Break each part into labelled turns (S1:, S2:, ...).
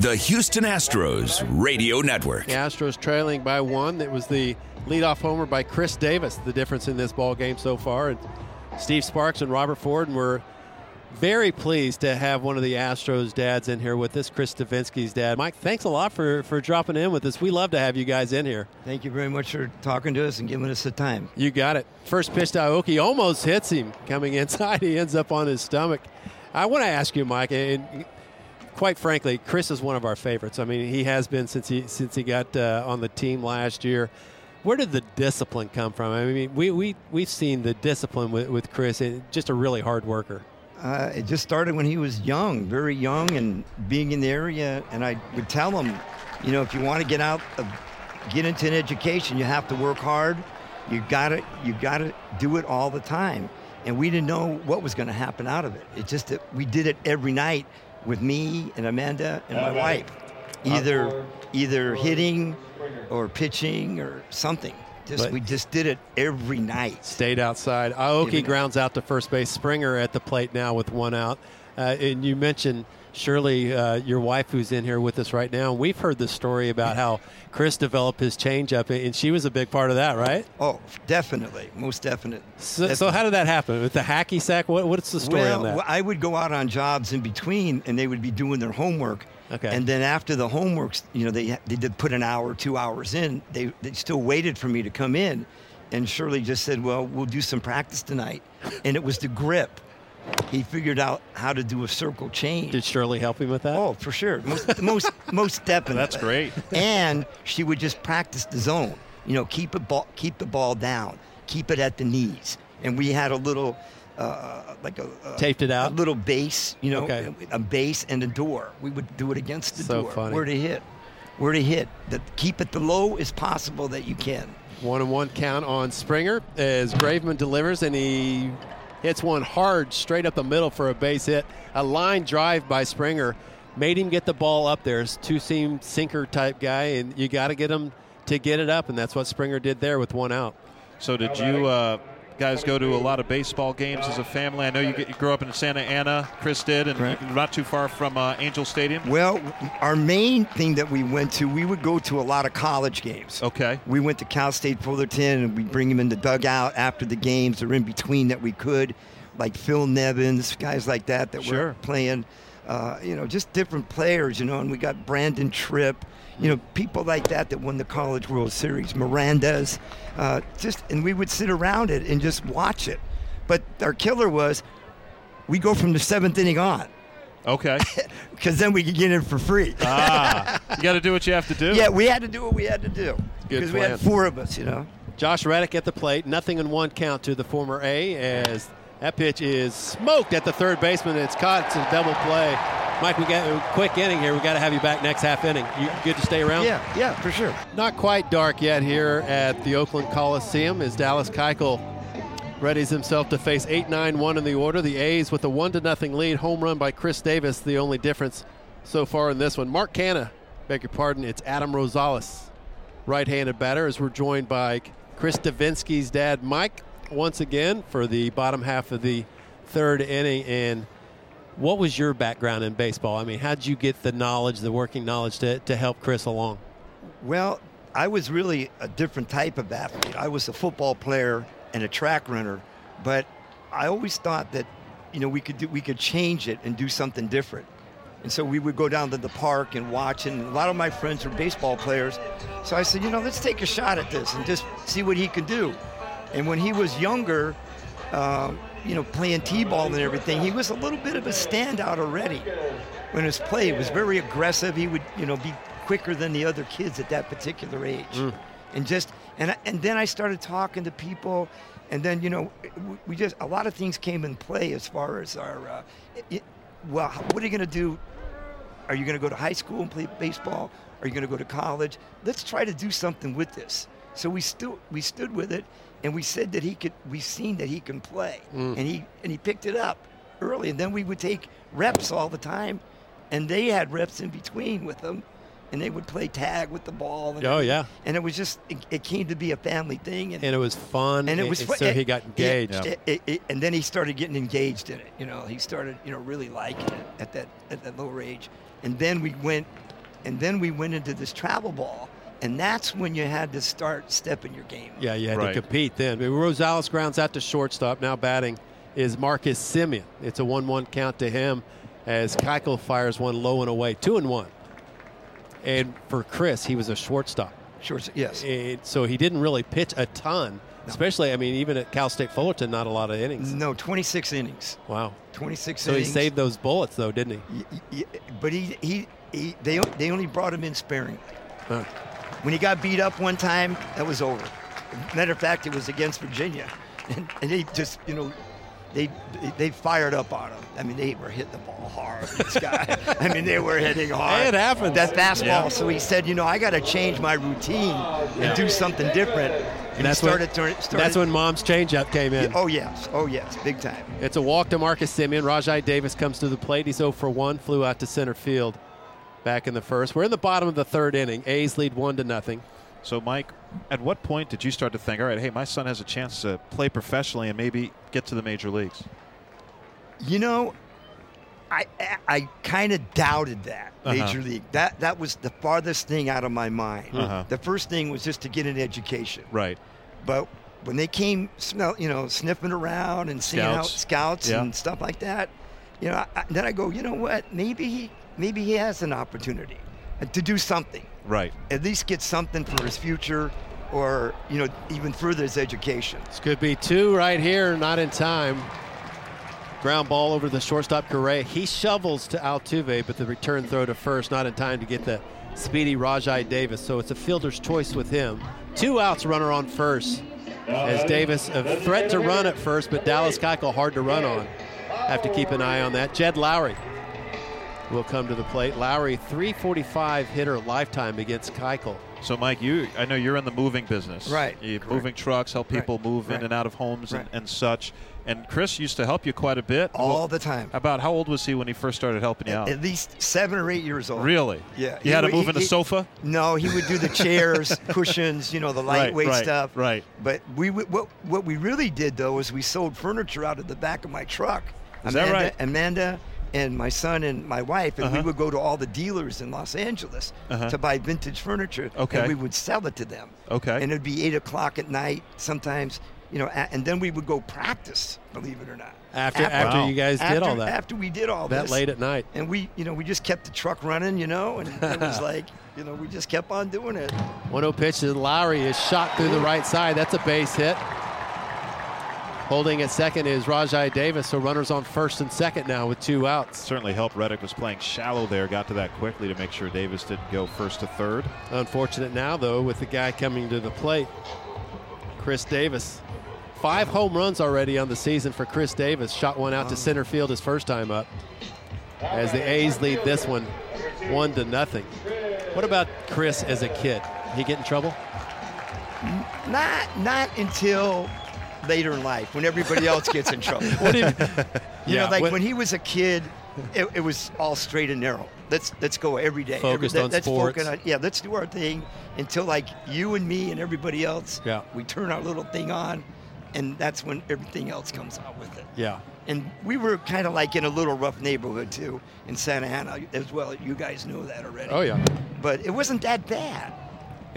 S1: The Houston Astros Radio Network.
S2: The Astros trailing by one. It was the leadoff homer by Chris Davis, the difference in this ball game so far. And Steve Sparks and Robert Ford were very pleased to have one of the Astros dads in here with us, Chris Devenski's dad. Mike, thanks a lot for, for dropping in with us. We love to have you guys in here.
S3: Thank you very much for talking to us and giving us the time.
S2: You got it. First pitch to Aoki almost hits him coming inside. He ends up on his stomach. I want to ask you, Mike, and quite frankly, Chris is one of our favorites. I mean, he has been since he since he got uh, on the team last year. Where did the discipline come from? I mean, we, we, we've seen the discipline with, with Chris, just a really hard worker.
S3: Uh, it just started when he was young, very young, and being in the area. And I would tell him, you know, if you want to get out, of, get into an education, you have to work hard. You got to, you got to do it all the time. And we didn't know what was going to happen out of it. It just that we did it every night with me and Amanda and my wife, either either hitting or pitching or something. Just
S2: But-
S3: we just did it every night.
S2: Stayed outside. Aoki grounds out to first base. Springer at the plate now with one out. Uh, and you mentioned Shirley, uh, your wife, who's in here with us right now. We've heard the story about how Chris developed his changeup, and she was a big part of that, right?
S3: Oh, definitely, most definite.
S2: So, so how did that happen with the hacky sack? What, what's the story
S3: well,
S2: on that?
S3: I would go out on jobs in between, and they would be doing their homework.
S2: Okay.
S3: And then after the homeworks, you know, they they did put an hour, two hours in. They they still waited for me to come in, and Shirley just said, "Well, we'll do some practice tonight," and it was the grip. He figured out how to do a circle change.
S2: Did Shirley help him with that?
S3: Oh, for sure. Most, most, most definitely.
S4: That's great.
S3: and she would just practice the zone. You know, keep it ball, keep the ball down, keep it at the knees. And we had a little, uh, like a, a
S2: Taped it out?
S3: a little base. You know,
S2: Okay.
S3: a base and a door. We would do it against the
S2: So
S3: door.
S2: funny.
S3: Where to hit, where to hit. That keep it the low as possible that you can.
S2: One and one count on Springer as Graveman delivers, and he hits one hard straight up the middle for a base hit. A line drive by Springer made him get the ball up there. It's two seam sinker type guy, and you got to get him to get it up, and that's what Springer did there with one out.
S4: So did you uh, guys go to a lot of baseball games as a family? I know you, get, you grew up in Santa Ana. Chris did, and you're not too far from uh, Angel Stadium.
S3: Well, our main thing that we went to, we would go to a lot of college games.
S4: Okay.
S3: We went to Cal State Fullerton and we'd bring him in the dugout after the games or in between that we could, like Phil Nevins, guys like that that
S4: Sure.
S3: were playing. Uh, you know, just different players, you know, and we got Brandon Tripp, you know, people like that that won the College World Series, Miranda's, uh, just, and we would sit around it and just watch it. But our killer was we go from the seventh inning on
S4: Okay.
S3: because then we could get in for free.
S4: ah, you got to do what you have to do.
S3: Yeah, we had to do what we had to do because we had four of us, you know.
S2: Josh Reddick at the plate, nothing in one count to the former A as that pitch is smoked at the third baseman. It's caught. It's a double play. Mike, we got a quick inning here. We got to have you back next half inning. You good to stay around?
S3: Yeah, yeah, for sure.
S2: Not quite dark yet here at the Oakland Coliseum as Dallas Keuchel readies himself to face 8-9-1 in the order. The A's with a 1 to nothing lead. Home run by Chris Davis, the only difference so far in this one. Mark Canha, beg your pardon, it's Adam Rosales, right-handed batter, as we're joined by Chris Devenski's dad, Mike, once again for the bottom half of the third inning. And what was your background in baseball? I mean, how did you get the knowledge, the working knowledge to, to help Chris along?
S3: Well, I was really a different type of athlete. I was a football player and a track runner, but I always thought that, you know, we could do, we could change it and do something different. And so we would go down to the park and watch, and a lot of my friends were baseball players. So I said, you know, let's take a shot at this and just see what he can do. And when he was younger, um, you know, playing t-ball and everything, he was a little bit of a standout already. When his play he was very aggressive, he would, you know, be quicker than the other kids at that particular age. And just and I- and then I started talking to people, and then you know, we- just a lot of things came in play as far as our, uh, it, well, what are you going to do are you going to go to high school and play baseball? Are you going to go to college? Let's try to do something with this. So we still we stood with it, and we said that he could. We seen that he can play, mm. and he and he picked it up early. And then we would take reps all the time, and they had reps in between with them, and they would play tag with the ball. And
S2: Oh, yeah.
S3: and it was just it, it came to be a family thing, and
S2: and it was fun.
S3: and it was
S2: and
S3: fu-
S2: so he got
S3: yeah,
S2: engaged.
S3: it- it- it- and then he started getting engaged in it. You know, he started you know really liking it at that at that lower age. And then we went and then we went into this travel ball, and that's when you had to start stepping your game.
S2: Yeah, you had
S4: Right.
S2: to compete then. Rosales grounds out to shortstop. Now batting is Marcus Semien. It's a 1 1 count to him as Keuchel fires one low and away, 2 and 1. And for Chris, he was a shortstop.
S3: Sure, yes.
S2: And so he didn't really pitch a ton, especially, I mean, even at Cal State Fullerton, not a lot of innings.
S3: No, 26 innings.
S2: Wow.
S3: 26
S2: So he saved those bullets, though, didn't he?
S3: Y- y- y- But he, he, he they, they only brought him in sparingly.
S2: Huh.
S3: When he got beat up one time, that was over. Matter of fact, it was against Virginia, and, and they just, you know, they they fired up on him. I mean, they were hitting the ball hard. This guy, I mean, they were hitting hard.
S2: It happens.
S3: That fastball.
S2: Yeah.
S3: So he said, you know, I got to change my routine and
S2: Yeah.
S3: do something different. And,
S2: that's
S3: started,
S2: when,
S3: turn- started.
S2: that's when Mom's changeup came in.
S3: Oh yes, oh yes, big time.
S2: It's a walk to Marcus Semien. Rajai Davis comes to the plate. He's 0 for 1, flew out to center field back in the first. We're in the bottom of the third inning. A's lead 1 to nothing.
S4: So, Mike, at what point did you start to think, all right, hey, my son has a chance to play professionally and maybe get to the major leagues?
S3: You know, I I, I kind of doubted that
S4: Uh-huh.
S3: major league. That that was the farthest thing out of my mind.
S4: Uh-huh.
S3: The first thing was just to get an education.
S4: Right.
S3: But when they came, smell, you know, sniffing around and seeing how
S4: Scouts.
S3: scouts
S4: Yeah.
S3: and stuff like that, you know, I, I- then I go, you know what? Maybe he maybe he has an opportunity to do something.
S4: Right.
S3: At least get something for his future, or you know, even further his education.
S2: This could be two right here, not in time. Ground ball over the shortstop Correa. He shovels to Altuve, but the return throw to first, not in time to get the speedy Rajai Davis. So it's a fielder's choice with him. Two outs, runner on first. As Davis, a threat to run at first, but Dallas Keuchel hard to run on. Have to keep an eye on that. Jed Lowrie will come to the plate. Lowrie, 345 hitter lifetime against Keuchel.
S4: So, Mike, you I know you're in the moving business.
S3: Right.
S4: You
S3: Correct.
S4: moving trucks, help people
S3: Right.
S4: move in and out of homes and,
S3: Right.
S4: and such. And Chris used to help you quite a bit.
S3: All
S4: Well,
S3: the time.
S4: About how old was he when he first started helping you out?
S3: At least seven or eight years old.
S4: Really?
S3: Yeah.
S4: You had to
S3: would-
S4: move in a
S3: he-
S4: sofa?
S3: No, he would do the chairs, cushions, you know, the lightweight
S4: right,
S3: stuff.
S4: right.
S3: But we what what we really did though is we sold furniture out of the back of my truck.
S4: Is that right?
S3: Amanda and my son and my wife, and we
S4: Uh-huh.
S3: would go to all the dealers in Los Angeles
S4: Uh-huh.
S3: to buy vintage furniture.
S4: Okay.
S3: And we would sell it to them.
S4: Okay.
S3: And it'd be eight o'clock at night sometimes, you know, a- and then we would go practice. Believe it or not.
S2: After, after
S4: Wow.
S2: you guys did all that.
S3: After we did all
S2: that
S3: this
S2: late at night.
S3: and we you know we just kept the truck running you know and it was like you know we just kept on doing it
S2: 1 0 pitch to Lowrie is shot through the right side. That's a base hit. Holding at second is Rajai Davis, so runners on first and second now with two outs.
S4: Certainly helped. Reddick was playing shallow there, got to that quickly to make sure Davis didn't go first to third.
S2: Unfortunate now, though, with the guy coming to the plate, Chris Davis. Five home runs already on the season for Chris Davis. Shot one out to center field his first time up. As the A's lead this one one to nothing. What about Chris as a kid? He get in trouble?
S3: not not until later in life when everybody else gets in trouble
S2: What did,
S3: you
S2: Yeah,
S3: know like
S2: when-
S3: when he was a kid it, it was all straight and narrow let's let's go every day
S2: Focused
S3: every,
S2: on
S3: let's
S2: sports.
S3: on, yeah let's do our thing until like you and me and everybody else
S2: Yeah.
S3: we turn our little thing on and that's when everything else comes out with it
S2: yeah.
S3: And we were kind of like in a little rough neighborhood too in Santa Ana as well. You guys know that already.
S2: Oh, yeah.
S3: But it wasn't that bad.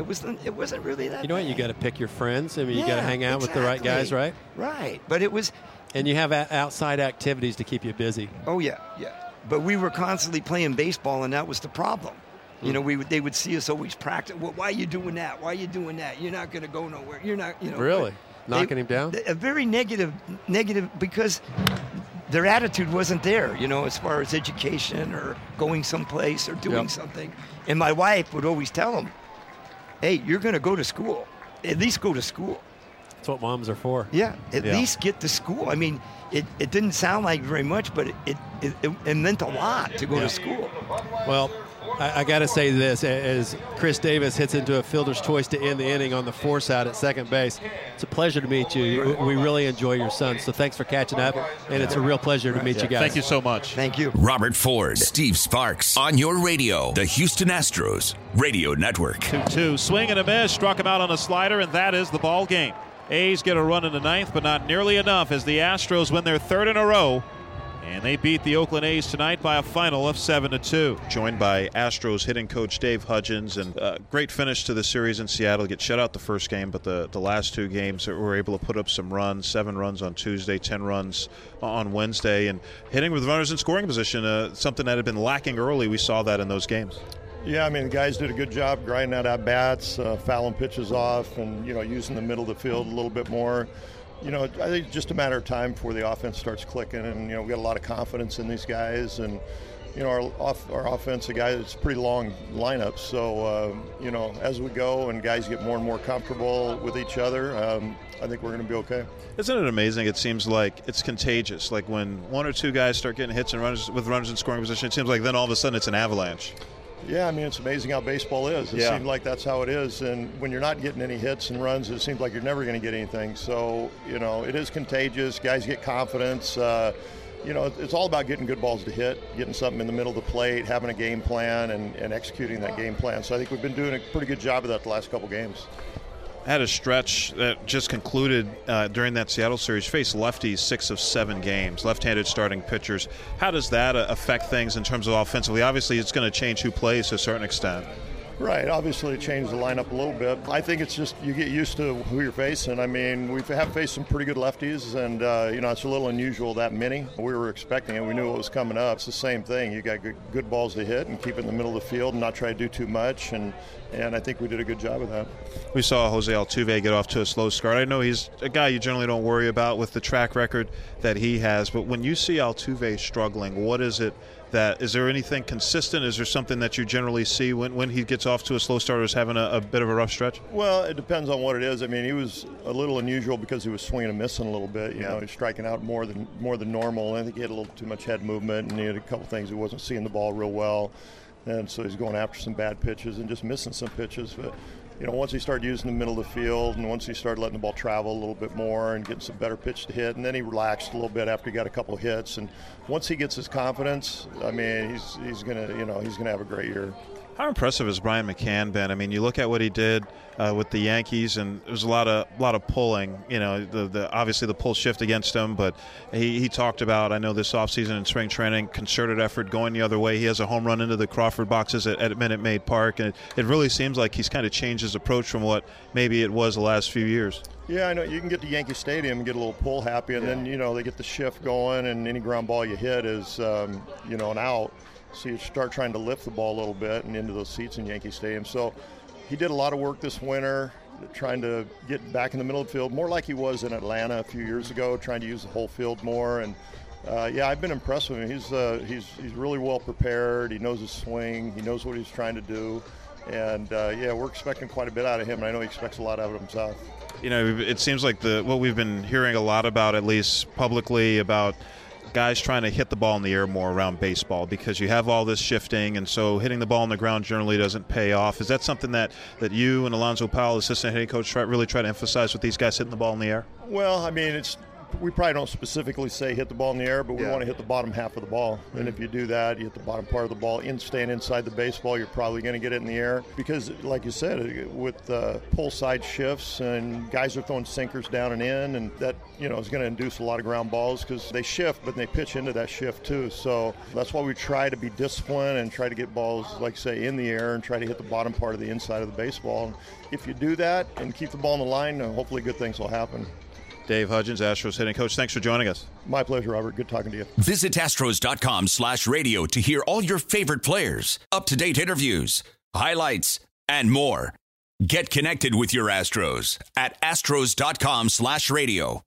S3: It wasn't. It wasn't really that.
S2: You know what? You got to pick your friends. I mean, you got to hang out with the right guys, right?
S3: Right. But it was.
S2: And you have a- outside activities to keep you busy.
S3: Oh yeah, yeah. But we were constantly playing baseball, and that was the problem.
S2: Hmm.
S3: You know, we would, they would see us always practice. Well, why are you doing that? Why are you doing that? You're not going to go nowhere. You're not. You know.
S2: Really?
S3: they-
S2: Knocking him down?
S3: A very negative, negative because their attitude wasn't there. You know, as far as education or going someplace or doing
S2: Yep.
S3: something. And my wife would always tell them, "Hey, you're going to go to school. At least go to school."
S2: That's what moms are for.
S3: Yeah, at
S4: Yeah.
S3: least get to school. I mean, it, it didn't sound like very much, but it, it, it, it meant a lot to go
S2: Yeah.
S3: to school.
S2: Well, I, I got to say this as Chris Davis hits into a fielder's choice to end the inning on the force out at second base. It's a pleasure to meet you. We really enjoy your son, so thanks for catching up, and it's a real pleasure to meet you guys.
S4: Thank you so much.
S3: Thank you.
S1: Robert Ford, Steve Sparks on your radio, the Houston Astros Radio Network.
S4: 2 2. Swing and a miss. Struck him out on a slider, and that is the ball game. A's get a run in the ninth, but not nearly enough as the Astros win their third in a row And they beat the Oakland A's tonight by a final of 7 to 2.
S5: Joined by Astros hitting coach Dave Hudgens, and a great finish to the series in Seattle. Get shut out the first game, but the, the last two games were able to put up some runs seven runs on Tuesday, 10 runs on Wednesday, and hitting with runners in scoring position, uh, something that had been lacking early. We saw that in those games.
S6: Yeah, I mean, the guys did a good job grinding out at bats, uh, fouling pitches off, and, you know, using the middle of the field a little bit more you know, I think it's just a matter of time before the offense starts clicking, and you know, we got a lot of confidence in these guys, and you know, our off, our offensive guys, it's pretty long lineup. So uh, you know, as we go and guys get more and more comfortable with each other, um, I think we're going to be okay.
S5: Isn't it amazing? It seems like it's contagious. Like when one or two guys start getting hits and runs with runners in scoring position, it seems like then all of a sudden it's an avalanche.
S6: Yeah, I mean, it's amazing how baseball is. It yeah. seems like that's how it is. And when you're not getting any hits and runs, it seems like you're never going to get anything. So, you know, it is contagious. Guys get confidence. Uh, you know, it's all about getting good balls to hit, getting something in the middle of the plate, having a game plan, and, and executing that game plan. So I think we've been doing a pretty good job of that the last couple games
S5: had a stretch that just concluded uh, during that Seattle series. Faced lefties six of seven games, left-handed starting pitchers. How does that uh, affect things in terms of offensively? Obviously, it's going to change who plays to a certain extent.
S6: Right. Obviously, it changed the lineup a little bit. I think it's just you get used to who you're facing. I mean, we have faced some pretty good lefties, and uh, you know it's a little unusual that many. We were expecting it. We knew what was coming up. It's the same thing. You got good, good balls to hit and keep it in the middle of the field and not try to do too much. And and I think we did a good job of that.
S5: We saw Jose Altuve get off to a slow start. I know he's a guy you generally don't worry about with the track record that he has, but when you see Altuve struggling, what is it that is there anything consistent? Is there something that you generally see when, when he gets off to a slow start or is having a, a, bit of a rough stretch?
S6: Well, it depends on what it is. I mean, he was a little unusual because he was swinging and missing a little bit. You yeah. know, he's striking out more than more than normal. I think he had a little too much head movement and he had a couple things he wasn't seeing the ball real well, and so he's going after some bad pitches and just missing some pitches. But you know, once he started using the middle of the field and once he started letting the ball travel a little bit more and getting some better pitch to hit, and then he relaxed a little bit after he got a couple hits. And once he gets his confidence, I mean, he's he's gonna you know he's gonna have a great year.
S5: How impressive has Brian McCann been? I mean, you look at what he did uh, with the Yankees, and there was a lot of lot of pulling. You know, the, the obviously the pull shift against him, but he, he talked about I know this offseason and spring training, concerted effort going the other way. He has a home run into the Crawford boxes at, at Minute Maid Park, and it, it really seems like he's kind of changed his approach from what maybe it was the last few years.
S6: Yeah, I know. You can get to Yankee Stadium and get a little pull happy, and yeah. then you know they get the shift going, and any ground ball you hit is um, you know an out. So you start trying to lift the ball a little bit and into those seats in Yankee Stadium. So he did a lot of work this winter trying to get back in the middle of the field, more like he was in Atlanta a few years ago, trying to use the whole field more. And uh, yeah, I've been impressed with him. He's uh, he's he's really well prepared. He knows his swing. He knows what he's trying to do. And uh, yeah, we're expecting quite a bit out of him. And I know he expects a lot out of himself.
S5: You know, it seems like the what we've been hearing a lot about, at least publicly, about guys trying to hit the ball in the air more around baseball because you have all this shifting, and so hitting the ball on the ground generally doesn't pay off. Is that something that, that you and Alonzo Powell, assistant hitting coach, try, really try to emphasize with these guys hitting the ball in the air?
S6: Well, I mean, it's we probably don't specifically say hit the ball in the air, but we yeah. want to hit the bottom half of the ball. Mm-hmm. And if you do that, you hit the bottom part of the ball, in staying inside the baseball, you're probably going to get it in the air. Because, like you said, with uh, pull side shifts and guys are throwing sinkers down and in, and that you know is going to induce a lot of ground balls because they shift, but they pitch into that shift too. So that's why we try to be disciplined and try to get balls, like say, in the air and try to hit the bottom part of the inside of the baseball. And if you do that and keep the ball in the line, hopefully good things will happen.
S5: Dave Hudgens, Astros hitting coach. Thanks for joining us.
S6: My pleasure, Robert. Good talking to you.
S1: Visit Astros.com slash radio to hear all your favorite players, up to date interviews, highlights, and more. Get connected with your Astros at Astros.com slash radio.